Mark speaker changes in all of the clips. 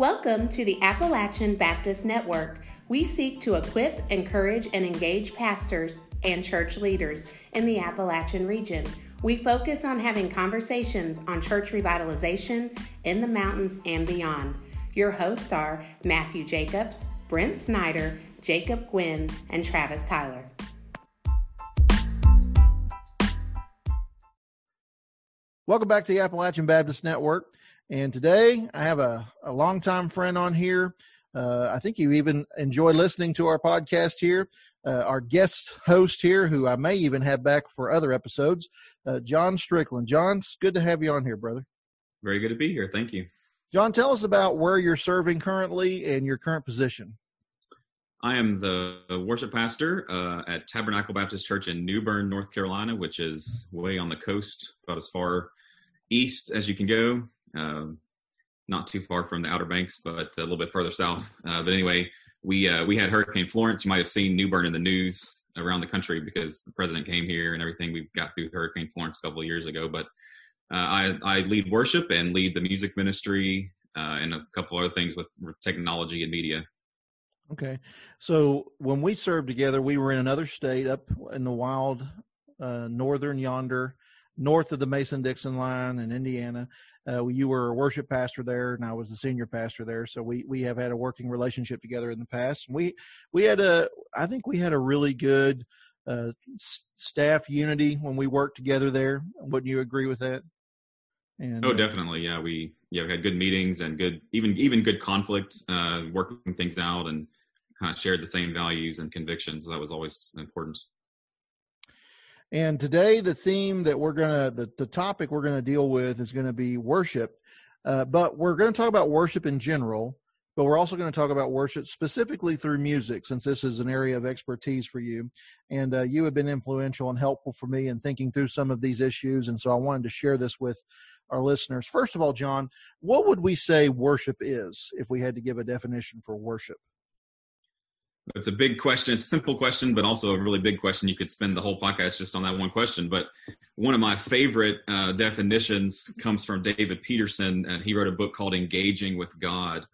Speaker 1: Welcome to the Appalachian Baptist Network. We seek to equip, encourage, and engage pastors and church leaders in the Appalachian region. We focus on having conversations on church revitalization in the mountains and beyond. Your hosts are Matthew Jacobs, Brent Snyder, Jacob Gwynn, and Travis Tyler.
Speaker 2: Welcome back to the Appalachian Baptist Network. And today I have a, a longtime friend on here. Uh, I think you even enjoy listening to our podcast here. Uh, our guest host here, who I may even have back for other episodes, uh, John Strickland. John, it's good to have you on here, brother.
Speaker 3: Very good to be here. Thank you.
Speaker 2: John, tell us about where you're serving currently and your current position.
Speaker 3: I am the worship pastor uh, at Tabernacle Baptist Church in New Bern, North Carolina, which is way on the coast, about as far east as you can go. Um, not too far from the Outer Banks, but a little bit further south. Uh, but anyway, we uh, we had Hurricane Florence. You might have seen New Bern in the news around the country because the president came here and everything. We got through Hurricane Florence a couple of years ago. But uh, I, I lead worship and lead the music ministry uh, and a couple other things with technology and media.
Speaker 2: Okay, so when we served together, we were in another state up in the wild uh, northern yonder, north of the Mason Dixon line in Indiana uh, you were a worship pastor there, and I was the senior pastor there. So we we have had a working relationship together in the past. We we had a I think we had a really good uh, staff unity when we worked together there. Wouldn't you agree with that?
Speaker 3: And, oh, uh, definitely. Yeah, we yeah we had good meetings and good even even good conflict, uh, working things out, and kind of shared the same values and convictions. That was always important.
Speaker 2: And today, the theme that we're going to, the, the topic we're going to deal with is going to be worship. Uh, but we're going to talk about worship in general, but we're also going to talk about worship specifically through music, since this is an area of expertise for you. And uh, you have been influential and helpful for me in thinking through some of these issues. And so I wanted to share this with our listeners. First of all, John, what would we say worship is if we had to give a definition for worship?
Speaker 3: It's a big question. It's a simple question, but also a really big question. You could spend the whole podcast just on that one question. But one of my favorite uh, definitions comes from David Peterson, and he wrote a book called Engaging with God.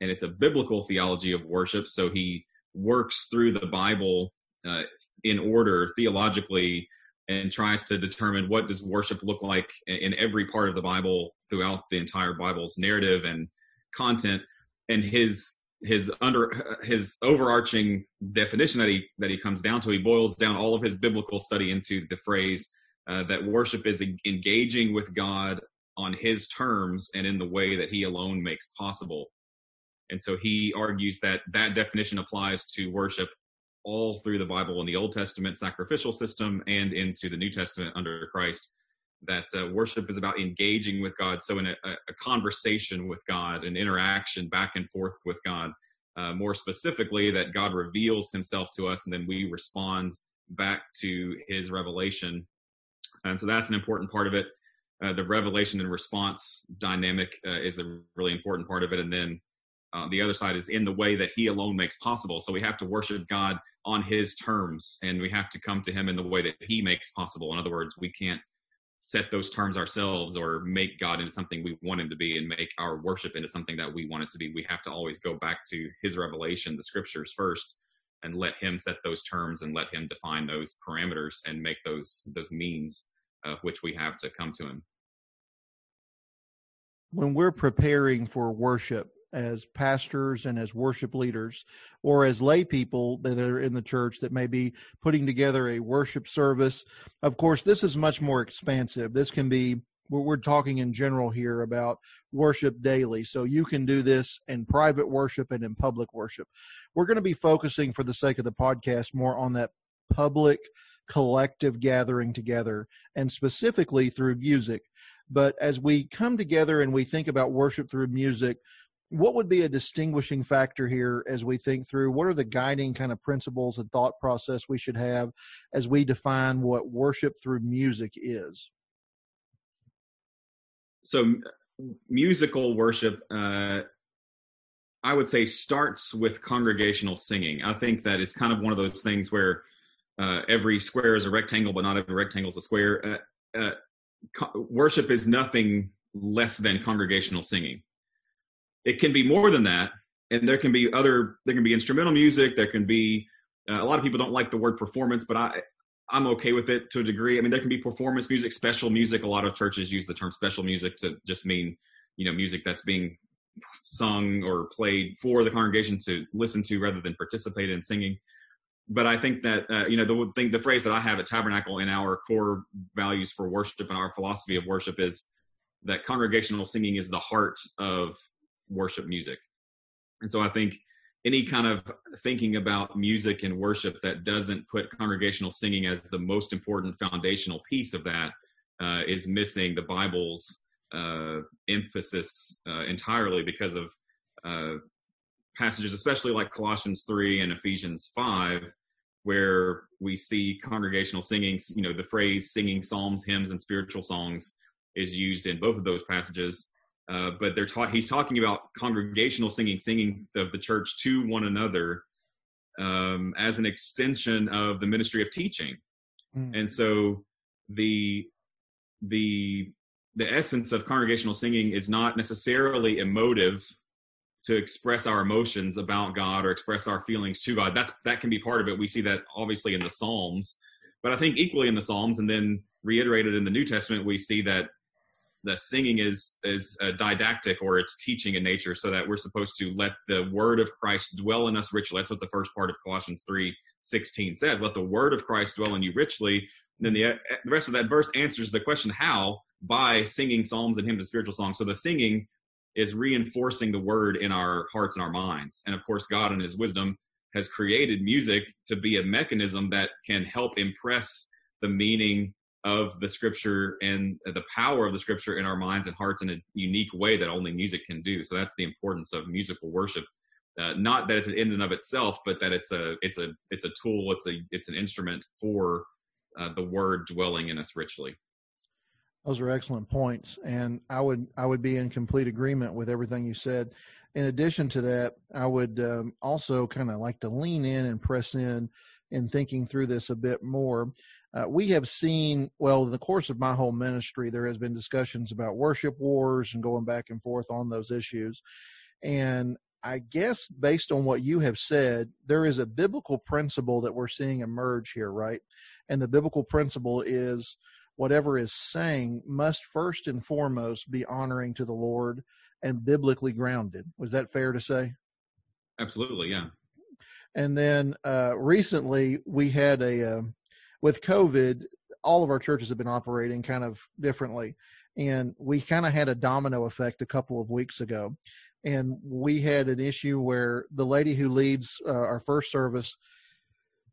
Speaker 3: And it's a biblical theology of worship. So he works through the Bible uh, in order theologically and tries to determine what does worship look like in every part of the Bible throughout the entire Bible's narrative and content. And his his under his overarching definition that he that he comes down to he boils down all of his biblical study into the phrase uh, that worship is engaging with god on his terms and in the way that he alone makes possible. And so he argues that that definition applies to worship all through the bible in the old testament sacrificial system and into the new testament under christ that uh, worship is about engaging with God. So, in a, a, conversation with God, an interaction back and forth with God. Uh, more specifically, that God reveals Himself to us, and then we respond back to His revelation. And so, that's an important part of it. Uh, the revelation and response dynamic uh, is a really important part of it. And then uh, the other side is in the way that He alone makes possible. So, we have to worship God on His terms, and we have to come to Him in the way that He makes possible. In other words, we can't set those terms ourselves or make God into something we want him to be and make our worship into something that we want it to be. We have to always go back to his revelation, the scriptures first, and let him set those terms and let him define those parameters and make those those means uh, which we have to come to him.
Speaker 2: When we're preparing for worship, as pastors and as worship leaders or as lay people that are in the church that may be putting together a worship service. Of course, this is much more expansive. This can be we're talking in general here about worship daily. So you can do this in private worship and in public worship. We're going to be focusing for the sake of the podcast more on that public collective gathering together and specifically through music. But as we come together and we think about worship through music, what would be a distinguishing factor here as we think through? What are the guiding kind of principles and thought process we should have as we define what worship through music is?
Speaker 3: So musical worship uh, i would say starts with congregational singing. I think that it's kind of one of those things where uh, every square is a rectangle but not every rectangle is a square. Uh, uh co- worship is nothing less than congregational singing it can be more than that, and there can be other. There can be instrumental music. There can be uh, a lot of people don't like the word performance, but I I'm okay with it to a degree. I mean, there can be performance music, special music. A lot of churches use the term special music to just mean you know music that's being sung or played for the congregation to listen to rather than participate in singing but I think that uh, you know the thing, the phrase that I have at Tabernacle in our core values for worship and our philosophy of worship is that congregational singing is the heart of worship music, and so I think any kind of thinking about music and worship that doesn't put congregational singing as the most important foundational piece of that uh, is missing the Bible's uh, emphasis uh, entirely because of uh, passages, especially like Colossians 3 and Ephesians 5, where we see congregational singing, you know, the phrase singing psalms, hymns, and spiritual songs is used in both of those passages. Uh, but they're ta- he's talking about congregational singing, singing of the church to one another um, as an extension of the ministry of teaching. Mm. And so the the the essence of congregational singing is not necessarily emotive to express our emotions about God or express our feelings to God. That's that can be part of it. We see that obviously in the Psalms, but I think equally in the Psalms, and then reiterated in the New Testament, we see that the singing is is uh, didactic or it's teaching in nature, so that we're supposed to let the word of Christ dwell in us richly. That's what the first part of Colossians three sixteen says. Let the word of Christ dwell in you richly. And then the, uh, the rest of that verse answers the question how by singing psalms and hymns and spiritual songs. So the singing is reinforcing the word in our hearts and our minds. And of course, God in his wisdom has created music to be a mechanism that can help impress the meaning of the scripture and the power of the scripture in our minds and hearts in a unique way that only music can do. So that's the importance of musical worship. Uh, not that it's an in of itself, but that it's a it's a it's a tool. It's a it's an instrument for uh, the word dwelling in us richly.
Speaker 2: Those are excellent points, and I would I would be in complete agreement with everything you said. In addition to that, I would um, also kind of like to lean in and press in in thinking through this a bit more. Uh, we have seen, well, in the course of my whole ministry, there has been discussions about worship wars and going back and forth on those issues. And I guess based on what you have said, there is a biblical principle that we're seeing emerge here, right? And the biblical principle is whatever is saying must first and foremost be honoring to the Lord and biblically grounded. Was that fair to say?
Speaker 3: Absolutely, yeah.
Speaker 2: And then uh, recently we had a, uh, with COVID, all of our churches have been operating kind of differently. And we kind of had a domino effect a couple of weeks ago. And we had an issue where the lady who leads uh, our first service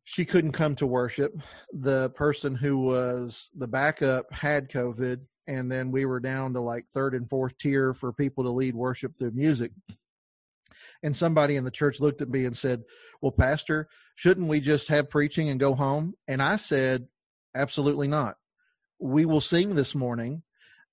Speaker 2: she couldn't come to worship. The person who was the backup had COVID, and then we were down to like third and fourth tier for people to lead worship through music. And somebody in the church looked at me and said, Well, Pastor, shouldn't we just have preaching and go home? And I said, Absolutely not. We will sing this morning.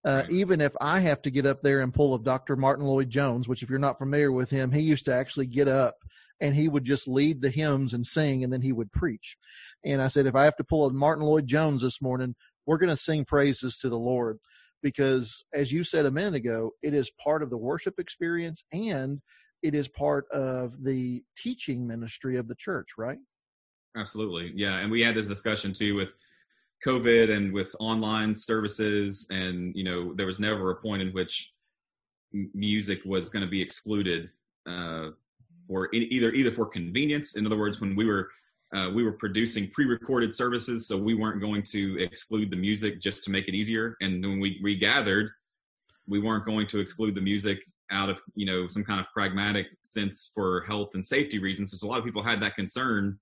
Speaker 2: Uh, even if I have to get up there and pull a Dr. Martyn Lloyd-Jones, which if you're not familiar with him, he used to actually get up and he would just lead the hymns and sing and then he would preach. And I said, if I have to pull a Martyn Lloyd-Jones this morning, we're going to sing praises to the Lord because as you said a minute ago, it is part of the worship experience and it is part of the teaching ministry of the church, right?
Speaker 3: Absolutely. Yeah. And we had this discussion too with COVID and with online services. And, you know, there was never a point in which music was going to be excluded uh, for either either for convenience. In other words, when we were uh, we were producing pre-recorded services, so we weren't going to exclude the music just to make it easier. And when we regathered, we weren't going to exclude the music out of you know some kind of pragmatic sense for health and safety reasons. Because a lot of people had that concern,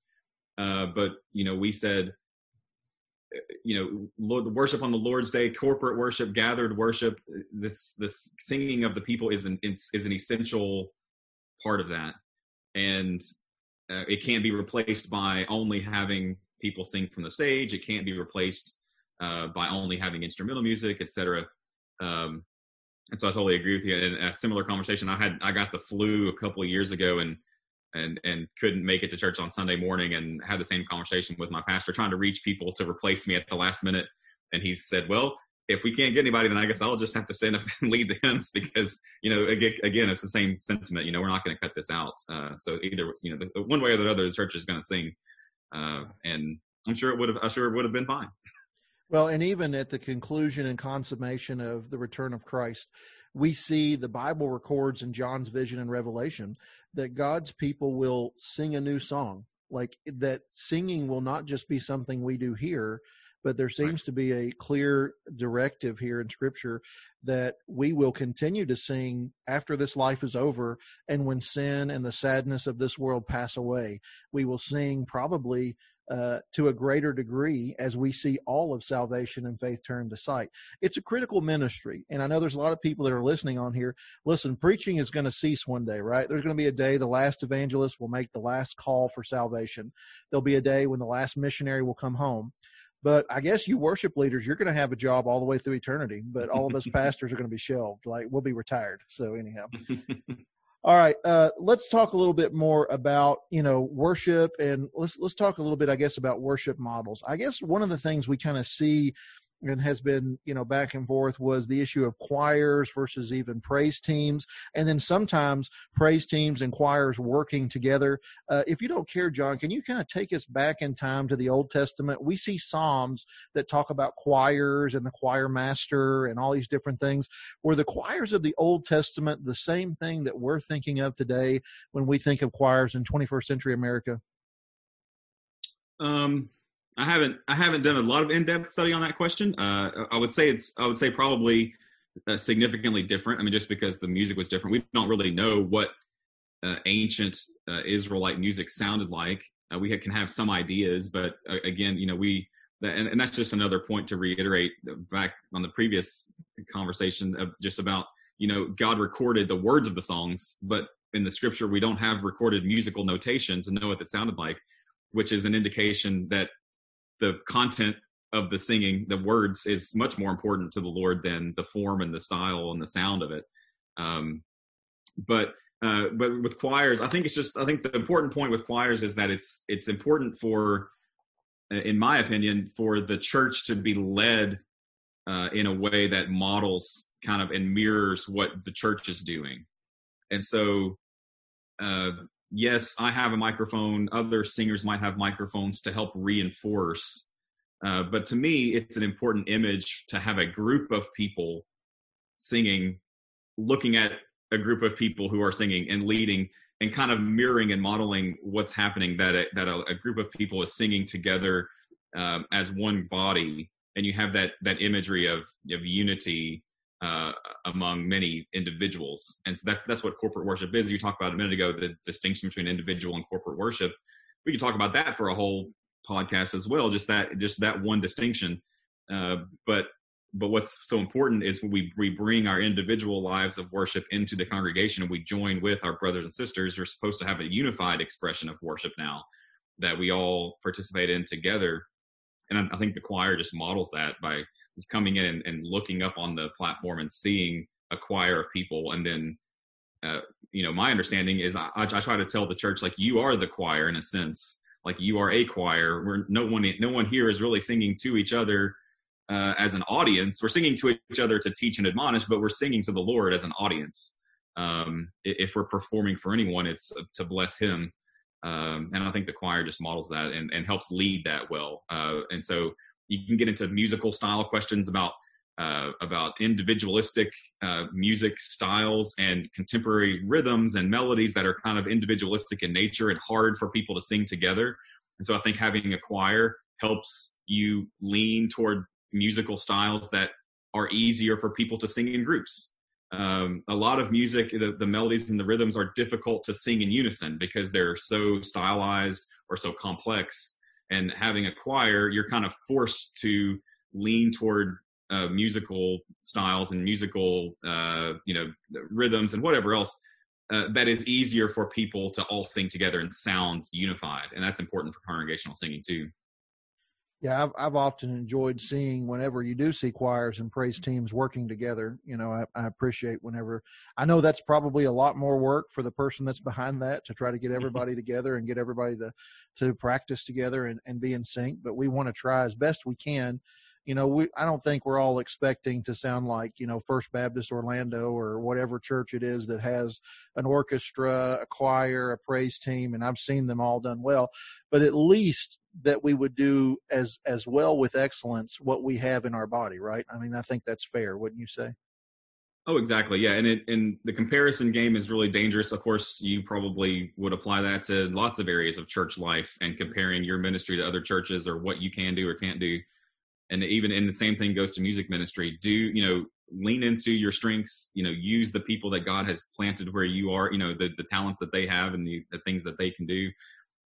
Speaker 3: uh, but you know we said, uh, you know, worship on the Lord's Day, corporate worship, gathered worship. This this singing of the people is an is an essential part of that and uh, it can't be replaced by only having people sing from the stage. It can't be replaced uh, by only having instrumental music, etc. Um, and so I totally agree with you. And a similar conversation, I had I got the flu a couple of years ago, and and and couldn't make it to church on Sunday morning, and had the same conversation with my pastor, trying to reach people to replace me at the last minute. And he said, "Well, if we can't get anybody, then I guess I'll just have to stand up and lead the hymns because you know again, it's the same sentiment. You know, we're not going to cut this out. Uh, so either you know, the, one way or the other, the church is going to sing, uh, and I'm sure it would have. I'm sure it would have been fine.
Speaker 2: Well, and even at the conclusion and consummation of the return of Christ, we see the Bible records in John's vision and revelation that God's people will sing a new song. Like that singing will not just be something we do here, but there seems right. to be a clear directive here in scripture that we will continue to sing after this life is over and when sin and the sadness of this world pass away we will sing probably uh, to a greater degree as we see all of salvation and faith turn to sight. It's a critical ministry. And I know there's a lot of people that are listening on here. Listen, preaching is going to cease one day, right? There's going to be a day the last evangelist will make the last call for salvation. There'll be a day when the last missionary will come home. But I guess you worship leaders, you're going to have a job all the way through eternity. But all of us pastors are going to be shelved. Like we'll be retired. So anyhow. All right, uh, let's talk a little bit more about you know worship, and let's let's talk a little bit, I guess, about worship models. I guess one of the things we kind of see and has been you know back and forth was the issue of choirs versus even praise teams. And then sometimes praise teams and choirs working together. Uh, if you don't care john can you kind of take us back in time to the old testament? We see psalms that talk about choirs and the choir master and all these different things. Were the choirs of the old testament the same thing that we're thinking of today when we think of choirs in 21st century america?
Speaker 3: Um I haven't I haven't done a lot of in-depth study on that question. Uh, I would say it's I would say probably uh, significantly different. I mean, just because the music was different, we don't really know what uh, ancient uh, Israelite music sounded like. Uh, we can have some ideas, but uh, again, you know, we and, and, that's just another point to reiterate back on the previous conversation of just about you know God recorded the words of the songs, but in the scripture we don't have recorded musical notation to know what it sounded like, which is an indication that the content of the singing, the words, is much more important to the Lord than the form and the style and the sound of it. Um, but uh, but with choirs, I think it's just I think the important point with choirs is that it's it's important for, uh, in my opinion, for the church to be led uh, in a way that models kind of and mirrors what the church is doing, and so. Uh, yes, I have a microphone. Other singers might have microphones to help reinforce. Uh, but to me, it's an important image to have a group of people singing, looking at a group of people who are singing and leading and kind of mirroring and modeling what's happening that a, that a, a group of people is singing together um, as one body and you have that that imagery of of unity uh, among many individuals. And so that, that's what corporate worship is. You talked about a minute ago the distinction between individual and corporate worship. We could talk about that for a whole podcast as well. Just that, just that one distinction. Uh, but but what's so important is we we bring our individual lives of worship into the congregation and we join with our brothers and sisters. We're supposed to have a unified expression of worship now that we all participate in together. And I, I think the choir just models that by coming in and, and looking up on the platform and seeing a choir of people. And then uh, you know my understanding is I, I, try to tell the church like you are the choir in a sense. Like you are a choir. Where no one no one here is really singing to each other uh, as an audience. We're singing to each other to teach and admonish but we're singing to the lord as an audience. Um, if we're performing for anyone it's to bless him. Um, and i think the choir just models that and, and helps lead that well. Uh, and so you can get into musical style questions about uh, about individualistic uh, music styles and contemporary rhythms and melodies that are kind of individualistic in nature and hard for people to sing together. And so I think having a choir helps you lean toward musical styles that are easier for people to sing in groups. Um, a lot of music, the, the melodies and the rhythms are difficult to sing in unison because they're so stylized or so complex and having a choir, you're kind of forced to lean toward uh, musical styles and musical, uh, you know, rhythms and whatever else uh, that is easier for people to all sing together and sound unified, and that's important for congregational singing too.
Speaker 2: Yeah, I've, I've often enjoyed seeing whenever you do see choirs and praise teams working together. You know, I, I, appreciate whenever I know that's probably a lot more work for the person that's behind that to try to get mm-hmm. everybody together and get everybody to to practice together and, and be in sync. But we want to try as best we can you know, we I don't think we're all expecting to sound like you know First Baptist Orlando or whatever church it is that has an orchestra, a choir, a praise team, and I've seen them all done well. But at least that we would do as as well with excellence what we have in our body, right? I mean, I think that's fair, wouldn't you say?
Speaker 3: Oh, exactly. Yeah, and it, and the comparison game is really dangerous. Of course, you probably would apply that to lots of areas of church life and comparing your ministry to other churches or what you can do or can't do. And even in the same thing goes to music ministry. Do you know lean into your strengths? You know, use the people that God has planted where you are. You know, the the talents that they have and the, the things that they can do,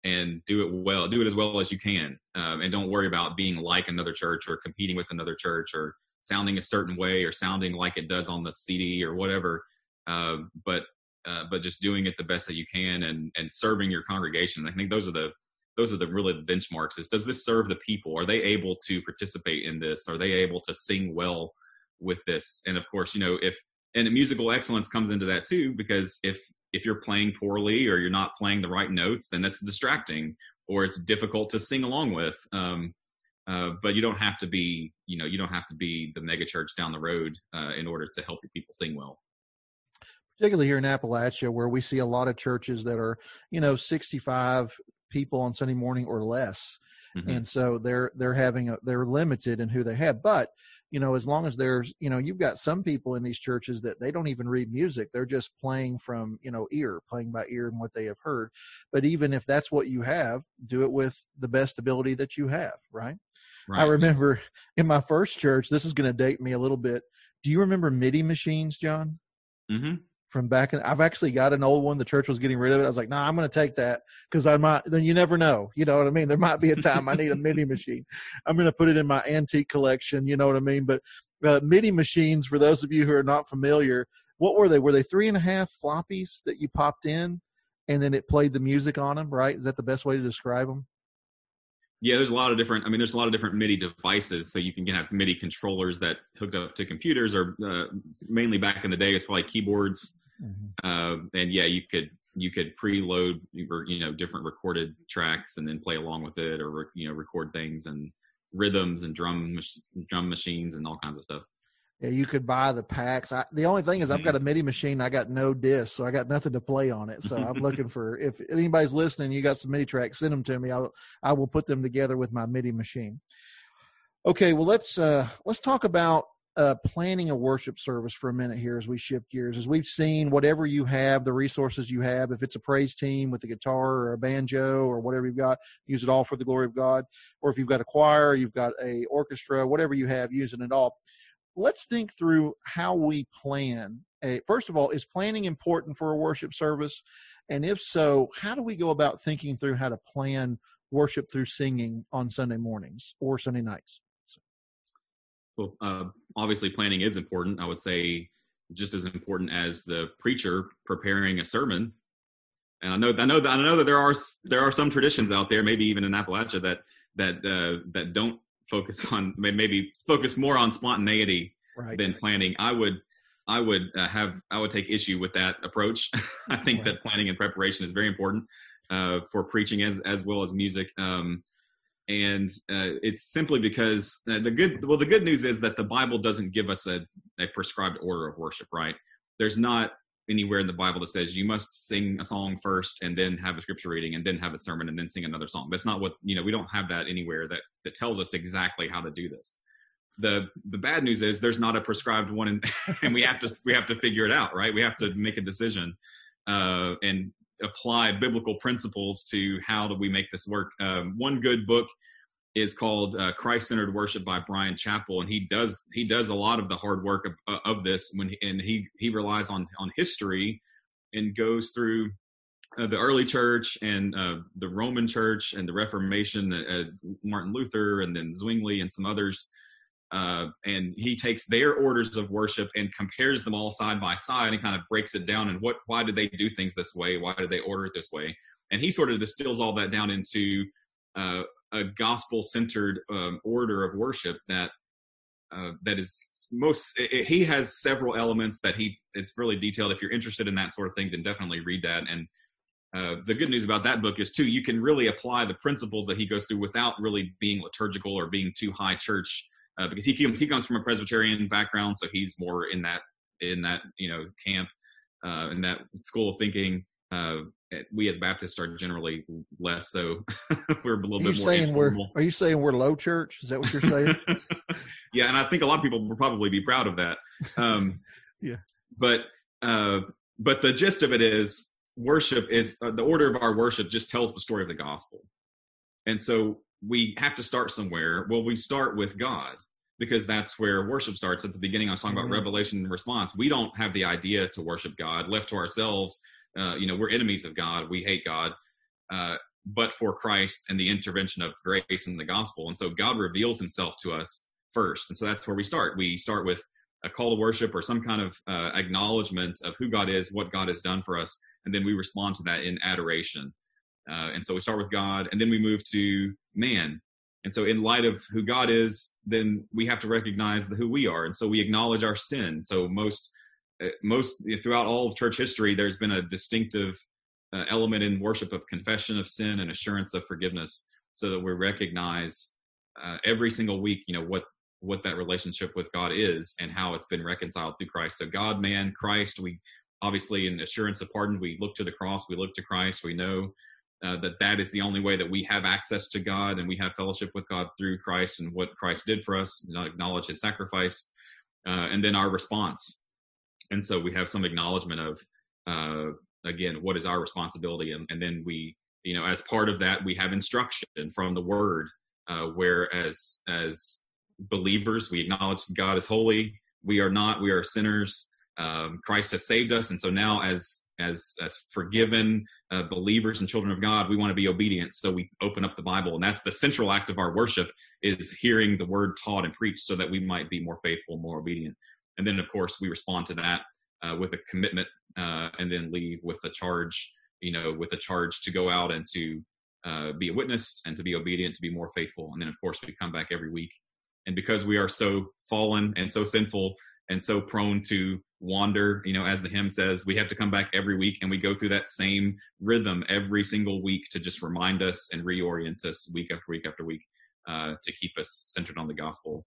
Speaker 3: and do it well. Do it as well as you can, um, and don't worry about being like another church or competing with another church or sounding a certain way or sounding like it does on the CD or whatever. Uh, but uh, but just doing it the best that you can and and serving your congregation. I think those are the those are the really the benchmarks. Is does this serve the people? Are they able to participate in this? Are they able to sing well with this? And of course, you know if and musical excellence comes into that too because if if you're playing poorly or you're not playing the right notes, then that's distracting or it's difficult to sing along with. Um, uh, but you don't have to be, you know, you don't have to be the mega church down the road uh, in order to help your people sing well.
Speaker 2: Particularly here in Appalachia, where we see a lot of churches that are, you know, 65 people on Sunday morning or less, mm-hmm. and so they're they're having a, they're limited in who they have. But you know, as long as there's, you know, you've got some people in these churches that they don't even read music. They're just playing from, you know, ear, playing by ear and what they have heard. But even if that's what you have, do it with the best ability that you have, right? right. I remember in my first church, this is going to date me a little bit. Do you remember MIDI machines, John?
Speaker 3: Mm-hmm
Speaker 2: from back in I've actually got an old one. The church was getting rid of it. I was like, nah, I'm gonna take that because I might then you never know. You know what I mean? There might be a time I need a MIDI machine. I'm gonna put it in my antique collection, you know what I mean? But uh, MIDI machines, for those of you who are not familiar, what were they? Were they three and a half floppies that you popped in and then it played the music on them, right? Is that the best way to describe them?
Speaker 3: Yeah, there's a lot of different. I mean, there's a lot of different MIDI devices. So you can have MIDI controllers that hooked up to computers, or uh, mainly back in the day, it's probably keyboards Mm-hmm. Uh, and yeah, you could you could preload you know different recorded tracks and then play along with it, or you know record things and rhythms and drum drum machines and all kinds of stuff.
Speaker 2: Yeah, you could buy the packs. I, the only thing is, I've got a MIDI machine. I got no disc, so I got nothing to play on it. So I'm looking for if anybody's listening, you got some MIDI tracks, send them to me. I'll I will put them together with my MIDI machine. Okay, well let's uh, let's talk about uh, planning a worship service for a minute here as we shift gears. As we've seen, whatever you have, the resources you have, if it's a praise team with a guitar or a banjo or whatever you've got, use it all for the glory of God. Or if you've got a choir, you've got a orchestra, whatever you have, using it all. Let's think through how we plan. A, first of all, is planning important for a worship service? And if so, how do we go about thinking through how to plan worship through singing on Sunday mornings or Sunday nights?
Speaker 3: Well, uh, obviously, planning is important. I would say just as important as the preacher preparing a sermon. And I know, I know that I know that there are there are some traditions out there, maybe even in Appalachia, that that uh, that don't focus on maybe focus more on spontaneity right. than planning. I would I would uh, have I would take issue with that approach. I think right. that planning and preparation is very important uh, for preaching as as well as music. Um, and uh, it's simply because uh, the good well the good news is that the bible doesn't give us a, a prescribed order of worship right? There's not anywhere in the bible that says you must sing a song first and then have a scripture reading and then have a sermon and then sing another song. That's not what you know we don't have that anywhere that that tells us exactly how to do this. The the bad news is there's not a prescribed one and, and we have to we have to figure it out right? We have to make a decision uh, and apply biblical principles to how do we make this work. Um, one good book is called uh, Christ-centered Worship by Bryan Chapell, and he does he does a lot of the hard work of, uh, of this when he, and he he relies on on history and goes through uh, the early church and uh, the Roman church and the Reformation, uh, Martin Luther, and then Zwingli and some others uh, and he takes their orders of worship and compares them all side by side and kind of breaks it down and what why did they do things this way? Why did they order it this way? And he sort of distills all that down into uh, a gospel centered um, order of worship that uh, that is most it, he has several elements that he it's really detailed. If you're interested in that sort of thing then definitely read that. And uh, the good news about that book is too you can really apply the principles that he goes through without really being liturgical or being too high church uh, because he he comes from a Presbyterian background, so he's more in that in that you know camp uh, in that school of thinking. Uh, we as Baptists are generally less so. we're a little bit more.
Speaker 2: Saying we're, are you saying we're low church? Is that what you're saying?
Speaker 3: yeah, and I think a lot of people will probably be proud of that. Um,
Speaker 2: yeah,
Speaker 3: but uh, but the gist of it is worship is uh, the order of our worship just tells the story of the gospel, and so we have to start somewhere. Well, we start with God because that's where worship starts at the beginning. I was talking mm-hmm. about revelation and response. We don't have the idea to worship God left to ourselves. Uh, you know, we're enemies of God. We hate God. Uh, but for Christ and the intervention of grace and the gospel. And so God reveals himself to us first. And so that's where we start. We start with a call to worship or some kind of uh, acknowledgement of who God is, what God has done for us. And then we respond to that in adoration. Uh, and so we start with God and then we move to man and so, in light of who God is, then we have to recognize the, who we are, and so we acknowledge our sin. So most uh, most throughout all of church history, there's been a distinctive uh, element in worship of confession of sin and assurance of forgiveness, so that we recognize uh, every single week, you know, what what that relationship with God is and how it's been reconciled through Christ. So God, man, Christ, we obviously in assurance of pardon, we look to the cross, we look to Christ, we know uh, that that is the only way that we have access to God and we have fellowship with God through Christ and what Christ did for us, acknowledge his sacrifice, uh, and then our response. And so we have some acknowledgement of, uh, again, what is our responsibility? And, and, then we, you know, as part of that, we have instruction from the word, uh, where as, as believers, we acknowledge God is holy. We are not, we are sinners. Um, Christ has saved us. And so now as, as as forgiven uh, believers and children of God, we want to be obedient. So we open up the Bible, and that's the central act of our worship is hearing the word taught and preached, so that we might be more faithful, more obedient. And then, of course, we respond to that uh, with a commitment, uh, and then leave with a charge, you know, with a charge to go out and to uh, be a witness and to be obedient, to be more faithful. And then, of course, we come back every week. And because we are so fallen and so sinful and so prone to wander you know as the hymn says we have to come back every week and we go through that same rhythm every single week to just remind us and reorient us week after week after week uh, to keep us centered on the gospel.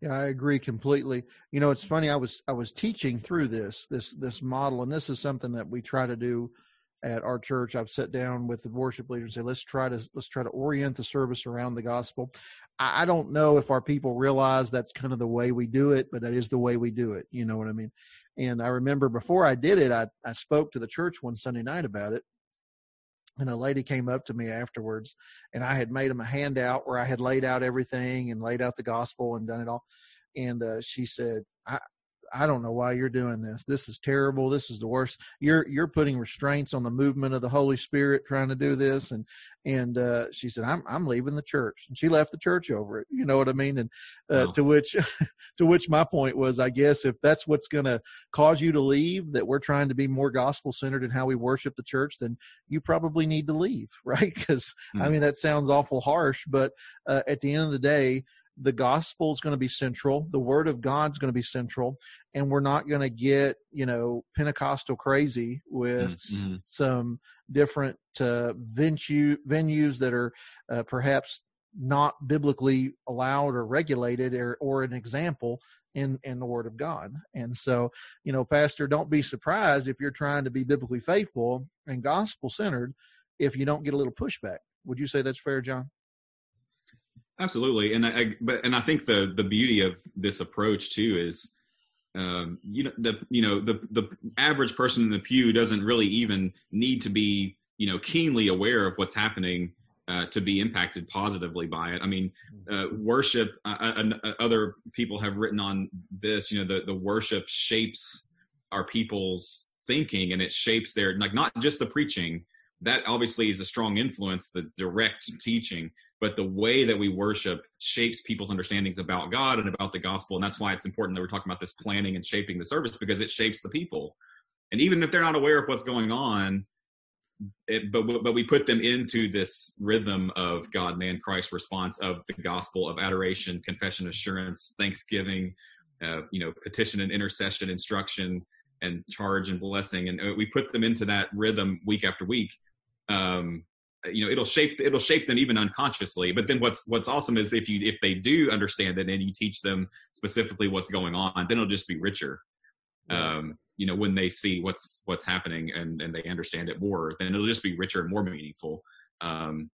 Speaker 2: Yeah i agree completely. You know it's funny i was i was teaching through this this this model and this is something that we try to do at our church i've sat down with the worship leader and say let's try to let's try to orient the service around the gospel. I, I don't know if our people realize that's kind of the way we do it but that is the way we do it you know what i mean? And i remember before i did it i, I spoke to the church one sunday night about it. And a lady came up to me afterwards and i had made him a handout where i had laid out everything and laid out the gospel and done it all. And uh, she said I, I don't know why you're doing this. This is terrible. This is the worst. You're you're putting restraints on the movement of the Holy Spirit trying to do this. And and uh, she said, I'm I'm leaving the church. And she left the church over it. You know what I mean? And uh, wow. to which to which my point was, I guess if that's what's going to cause you to leave, that we're trying to be more gospel centered in how we worship the church, then you probably need to leave, right? Because mm-hmm. I hmm. mean that sounds awful harsh, but uh, at the end of the day the gospel is going to be central the word of god's going to be central and we're not going to get you know pentecostal crazy with mm-hmm. some different uh, venue venues that are uh, perhaps not biblically allowed or regulated or, or an example in in the word of god. And so you know pastor don't be surprised if you're trying to be biblically faithful and gospel centered if you don't get a little pushback. Would you say that's fair john
Speaker 3: Absolutely, and I, but and I think the the beauty of this approach too is, um, you know, the you know the the average person in the pew doesn't really even need to be you know keenly aware of what's happening uh, to be impacted positively by it. I mean, uh, worship. Uh, uh, other people have written on this. You know, the the worship shapes our people's thinking, and it shapes their like not just the preaching. That obviously is a strong influence. The direct teaching, but the way that we worship shapes people's understandings about God and about the gospel. And that's why it's important that we're talking about this planning and shaping the service because it shapes the people. And even if they're not aware of what's going on, it, but but we put them into this rhythm of God, man, Christ response of the gospel of adoration, confession, assurance, thanksgiving, uh, you know, petition and intercession, instruction, and charge and blessing, and uh, we put them into that rhythm week after week. Um, you know it'll shape it'll shape them even unconsciously. But then what's what's awesome is if you if they do understand it and you teach them specifically what's going on then it'll just be richer. Um you know when they see what's what's happening and and they understand it more then it'll just be richer and more meaningful. Um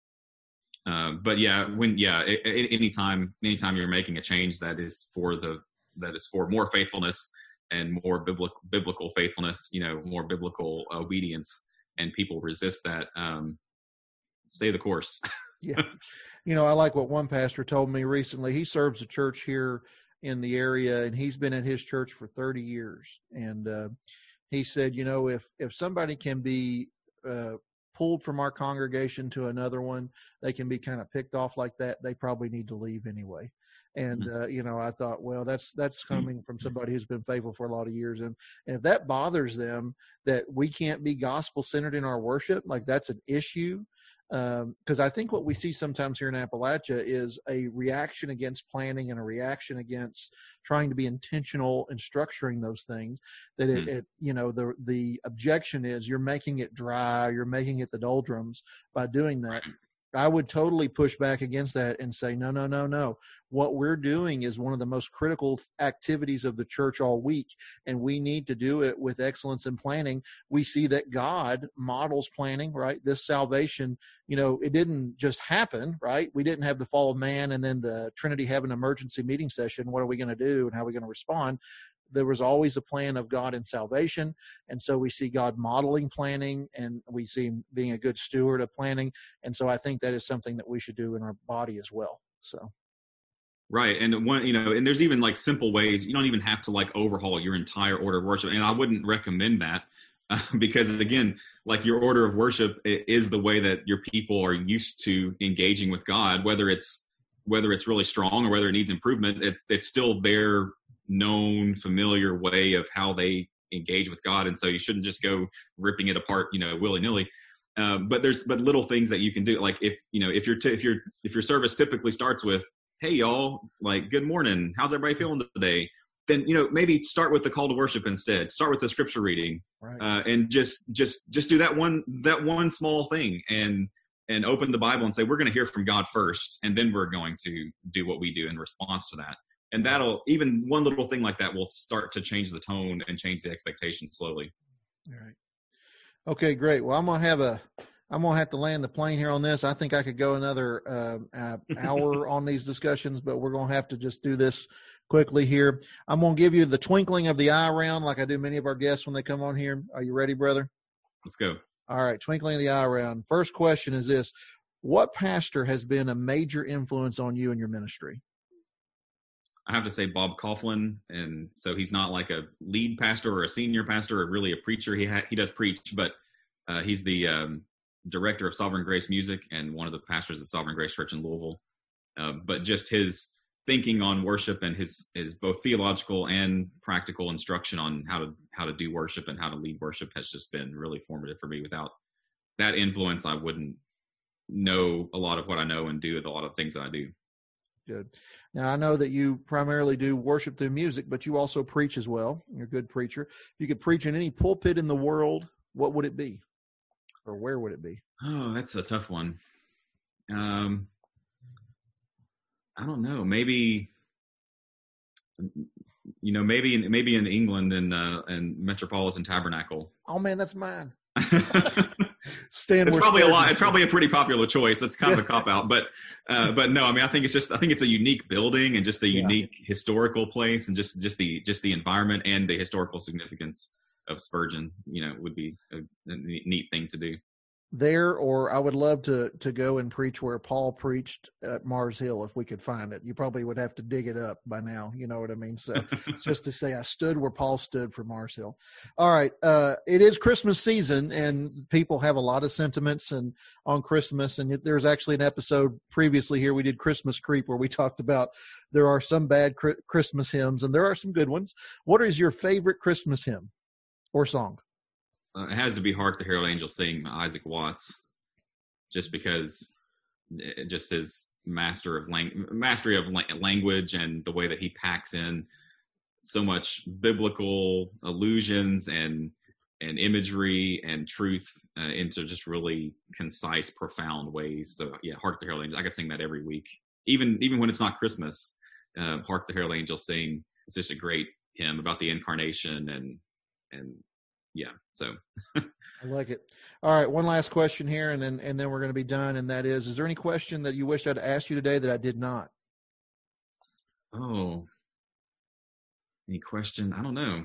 Speaker 3: uh, but yeah when yeah it, it, anytime anytime you're making a change that is for the that is for more faithfulness and more biblical biblical faithfulness you know more biblical obedience and people resist that um stay the course.
Speaker 2: yeah. You know, I like what one pastor told me recently. He serves a church here in the area and he's been at his church for 30 years. And uh, he said, you know, if, if somebody can be uh, pulled from our congregation to another one, they can be kind of picked off like that. They probably need to leave anyway. And mm-hmm. uh, you know, I thought, well, that's that's mm-hmm. coming from somebody who's been faithful for a lot of years, and, and if that bothers them that we can't be gospel centered in our worship, like that's an issue, because um, I think what we see sometimes here in Appalachia is a reaction against planning and a reaction against trying to be intentional in structuring those things. That it, mm. it, you know, the the objection is you're making it dry, you're making it the doldrums by doing that. I would totally push back against that and say, no, no, no, no. What we're doing is one of the most critical activities of the church all week, and we need to do it with excellence in planning. We see that God models planning, right? This salvation, you know, it didn't just happen, right? We didn't have the fall of man and then the Trinity have an emergency meeting session. What are we going to do and how are we going to respond? There was always a plan of God in salvation. And so we see God modeling planning and we see him being a good steward of planning. And so I think that is something that we should do in our body as well. So.
Speaker 3: Right. And one, you know, and there's even like simple ways. You don't even have to like overhaul your entire order of worship. And I wouldn't recommend that uh, because again, like your order of worship is the way that your people are used to engaging with God, whether it's, whether it's really strong or whether it needs improvement, it, it's still their known, familiar way of how they engage with God, and so you shouldn't just go ripping it apart, you know, willy nilly. Um, but there's but little things that you can do, like if you know if your t- if your if your service typically starts with "Hey y'all, like good morning, how's everybody feeling today?" Then you know maybe start with the call to worship instead. Start with the scripture reading, right. uh, and just just just do that one that one small thing, and and open the Bible and say we're going to hear from God first, and then we're going to do what we do in response to that and that'll even one little thing like that will start to change the tone and change the expectation slowly.
Speaker 2: All right. Okay great. Well i'm gonna have a i'm gonna have to land the plane here on this. I think i could go another uh, uh, hour on these discussions but we're gonna have to just do this quickly here. I'm gonna give you the twinkling of the eye round like i do many of our guests when they come on here. Are you ready brother?
Speaker 3: Let's go.
Speaker 2: All right twinkling of the eye round first question is this. What pastor has been a major influence on you and your ministry
Speaker 3: I have to say Bob Kauflin, and so he's not like a lead pastor or a senior pastor or really a preacher. He ha- he does preach, but uh, he's the um, director of Sovereign Grace Music and one of the pastors of Sovereign Grace Church in Louisville. Uh, but just his thinking on worship and his his both theological and practical instruction on how to how to do worship and how to lead worship has just been really formative for me. Without that influence, I wouldn't know a lot of what I know and do a lot of things that I do.
Speaker 2: Good. Now I know that you primarily do worship through music, but you also preach as well. You're a good preacher. If you could preach in any pulpit in the world, what would it be, or where would it be?
Speaker 3: Oh, that's a tough one. Um, I don't know. Maybe, you know, maybe in, maybe in England and uh, and Metropolitan Tabernacle.
Speaker 2: Oh man, that's mine.
Speaker 3: Stand it's probably a lot. It's probably a pretty popular choice. It's kind of a cop out, but uh, but no, I mean, I think it's just I think it's a unique building and just a unique yeah. historical place, and just just the just the environment and the historical significance of Spurgeon. You know, would be a, a neat thing to do
Speaker 2: there or I would love to to go and preach where Paul preached at Mars Hill if we could find it. You probably would have to dig it up by now, you know what I mean? So just to say I stood where Paul stood for Mars Hill. All right, uh it is Christmas season and people have a lot of sentiments and on Christmas and there's actually an episode previously here we did Christmas Creep where we talked about there are some bad Christmas hymns and there are some good ones. What is your favorite Christmas hymn or song?
Speaker 3: Uh, it has to be "Hark the Herald Angels Sing" Isaac Watts, just because it just his master of lang- mastery of la- language and the way that he packs in so much biblical allusions and and imagery and truth uh, into just really concise, profound ways. So yeah, Hark the Herald Angels. I could sing that every week, even even when it's not Christmas. Uh, Hark the Herald Angels sing. It's just a great hymn about the incarnation and and yeah. So
Speaker 2: I like it. All right, one last question here, and then and then we're going to be done. And that is: Is there any question that you wish I'd asked you today that I did not?
Speaker 3: Oh, any question? I don't know.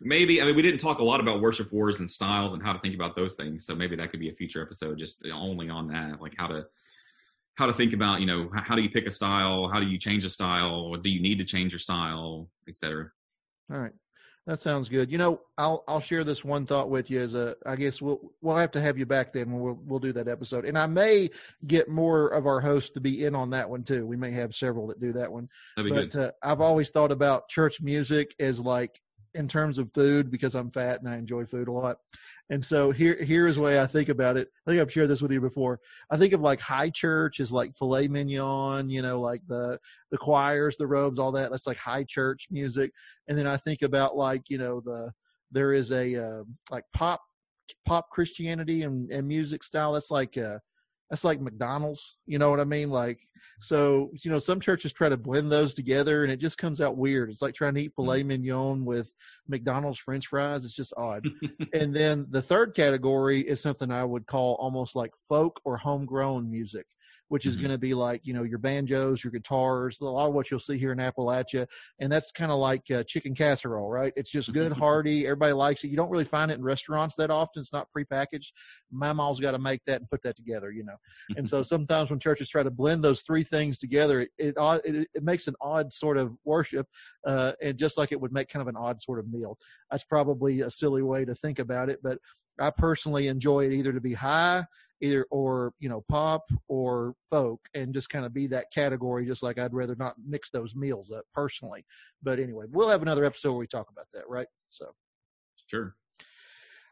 Speaker 3: Maybe I mean we didn't talk a lot about worship wars and styles and how to think about those things. So maybe that could be a future episode, just only on that, like how to how to think about you know how do you pick a style, how do you change a style, do you need to change your style, etc.
Speaker 2: All right. That sounds good. You know, I'll I'll share this one thought with you as a I guess we'll we'll have to have you back then when we'll we'll do that episode. And I may get more of our hosts to be in on that one too. We may have several that do that one.
Speaker 3: That'd be
Speaker 2: but
Speaker 3: good.
Speaker 2: Uh, I've always thought about church music as like in terms of food because I'm fat and I enjoy food a lot. And so here here is the way I think about it. I think I've shared this with you before. I think of like high church as like filet mignon, you know, like the the choirs, the robes, all that. That's like high church music. And then I think about like you know the there is a uh, like pop pop Christianity and, and music style. That's like uh that's like McDonald's. You know what I mean? Like so, you know, some churches try to blend those together and it just comes out weird. It's like trying to eat
Speaker 3: Hmm.
Speaker 2: filet mignon with McDonald's french fries. It's just odd. and then the third category is something I would call almost like folk or homegrown music, which is
Speaker 3: Mhm.
Speaker 2: going to be like, you know, your banjos, your guitars, a lot of what you'll see here in Appalachia. And that's kind of like uh, chicken casserole, right? It's just good, hearty. Everybody likes it. You don't really find it in restaurants that often. It's not prepackaged. My mom's got to make that and put that together, you know. And so sometimes when churches try to blend those three things together, it it, it, it makes an odd sort of worship, uh, and just like it would make kind of an odd sort of meal. That's probably a silly way to think about it, but I personally enjoy it either to be high, either or you know pop or folk, and just kind of be that category. Just like I'd rather not mix those meals up personally. But anyway, we'll have another episode where we talk about that, right? So.
Speaker 3: Sure.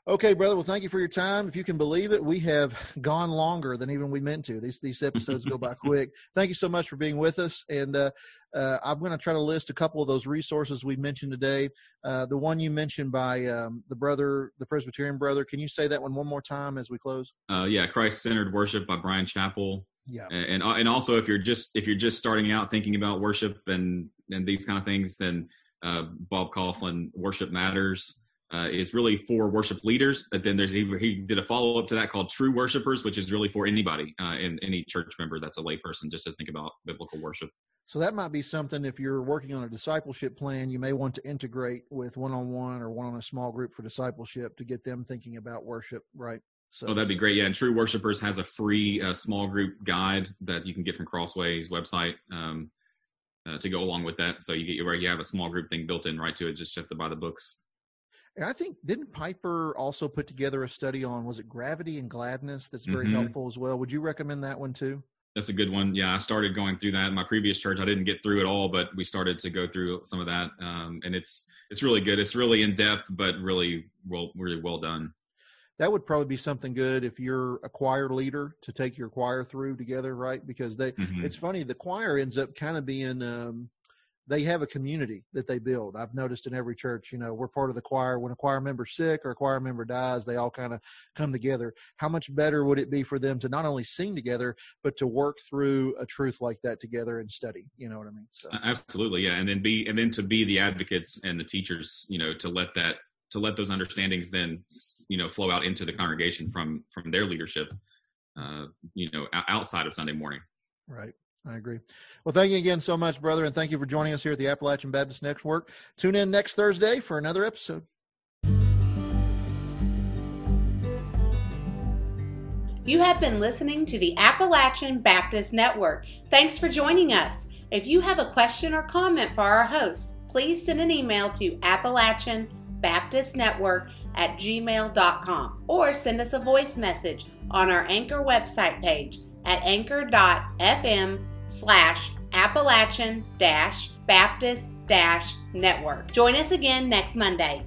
Speaker 2: Okay, brother. Well, thank you for your time. If you can believe it, we have gone longer than even we meant to. These these episodes go by quick. Thank you so much for being with us. And uh, uh, I'm going to try to list a couple of those resources we mentioned today. Uh, the one you mentioned by um, the brother, the Presbyterian brother. Can you say that one one more time as we close?
Speaker 3: Uh, yeah, Christ centered worship by Bryan Chapell.
Speaker 2: Yeah.
Speaker 3: and and also if you're just if you're just starting out thinking about worship and and these kind of things then uh, bob Kauflin worship matters uh, is really for worship leaders. But then there's he, he did a follow-up to that called true worshipers which is really for anybody uh, and any church member that's a layperson just to think about biblical worship.
Speaker 2: So that might be something if you're working on a discipleship plan, you may want to integrate with one on one or one on a small group for discipleship to get them thinking about worship, right? So
Speaker 3: oh that'd be great. Yeah and true worshipers has a free uh, small group guide that you can get from crossway's website um, uh, to go along with that. So you get where you have a small group thing built in right to it just have to buy the books
Speaker 2: And I think didn't Piper also put together a study on was it gravity and gladness that's very
Speaker 3: Mhm.
Speaker 2: helpful as well. Would you recommend that one too?
Speaker 3: That's a good one. Yeah, I started going through that in my previous church. I didn't get through it all, but we started to go through some of that, um, and it's it's really good. It's really in depth, but really well, really well done.
Speaker 2: That would probably be something good if you're a choir leader to take your choir through together, right? Because they
Speaker 3: Mhm.
Speaker 2: it's funny, the choir ends up kind of being um they have a community that they build. I've noticed in every church, you know, we're part of the choir. When a choir member's sick or a choir member dies, they all kind of come together. How much better would it be for them to not only sing together, but to work through a truth like that together and study? You know what I mean? So
Speaker 3: Absolutely, yeah, and then be and then to be the advocates and the teachers, you know, to let that to let those understandings then you know flow out into the congregation from from their leadership, uh, you know, outside of Sunday morning.
Speaker 2: Right. I agree. Well, thank you again so much, brother, and thank you for joining us here at the Appalachian Baptist Network. Tune in next Thursday for another episode.
Speaker 1: You have been listening to the Appalachian Baptist Network. Thanks for joining us. If you have a question or comment for our host, please send an email to Appalachian Baptist Network at gmail.com or send us a voice message on our Anchor website page at anchor.fm slash Appalachian dash Baptist dash Network. Join us again next Monday.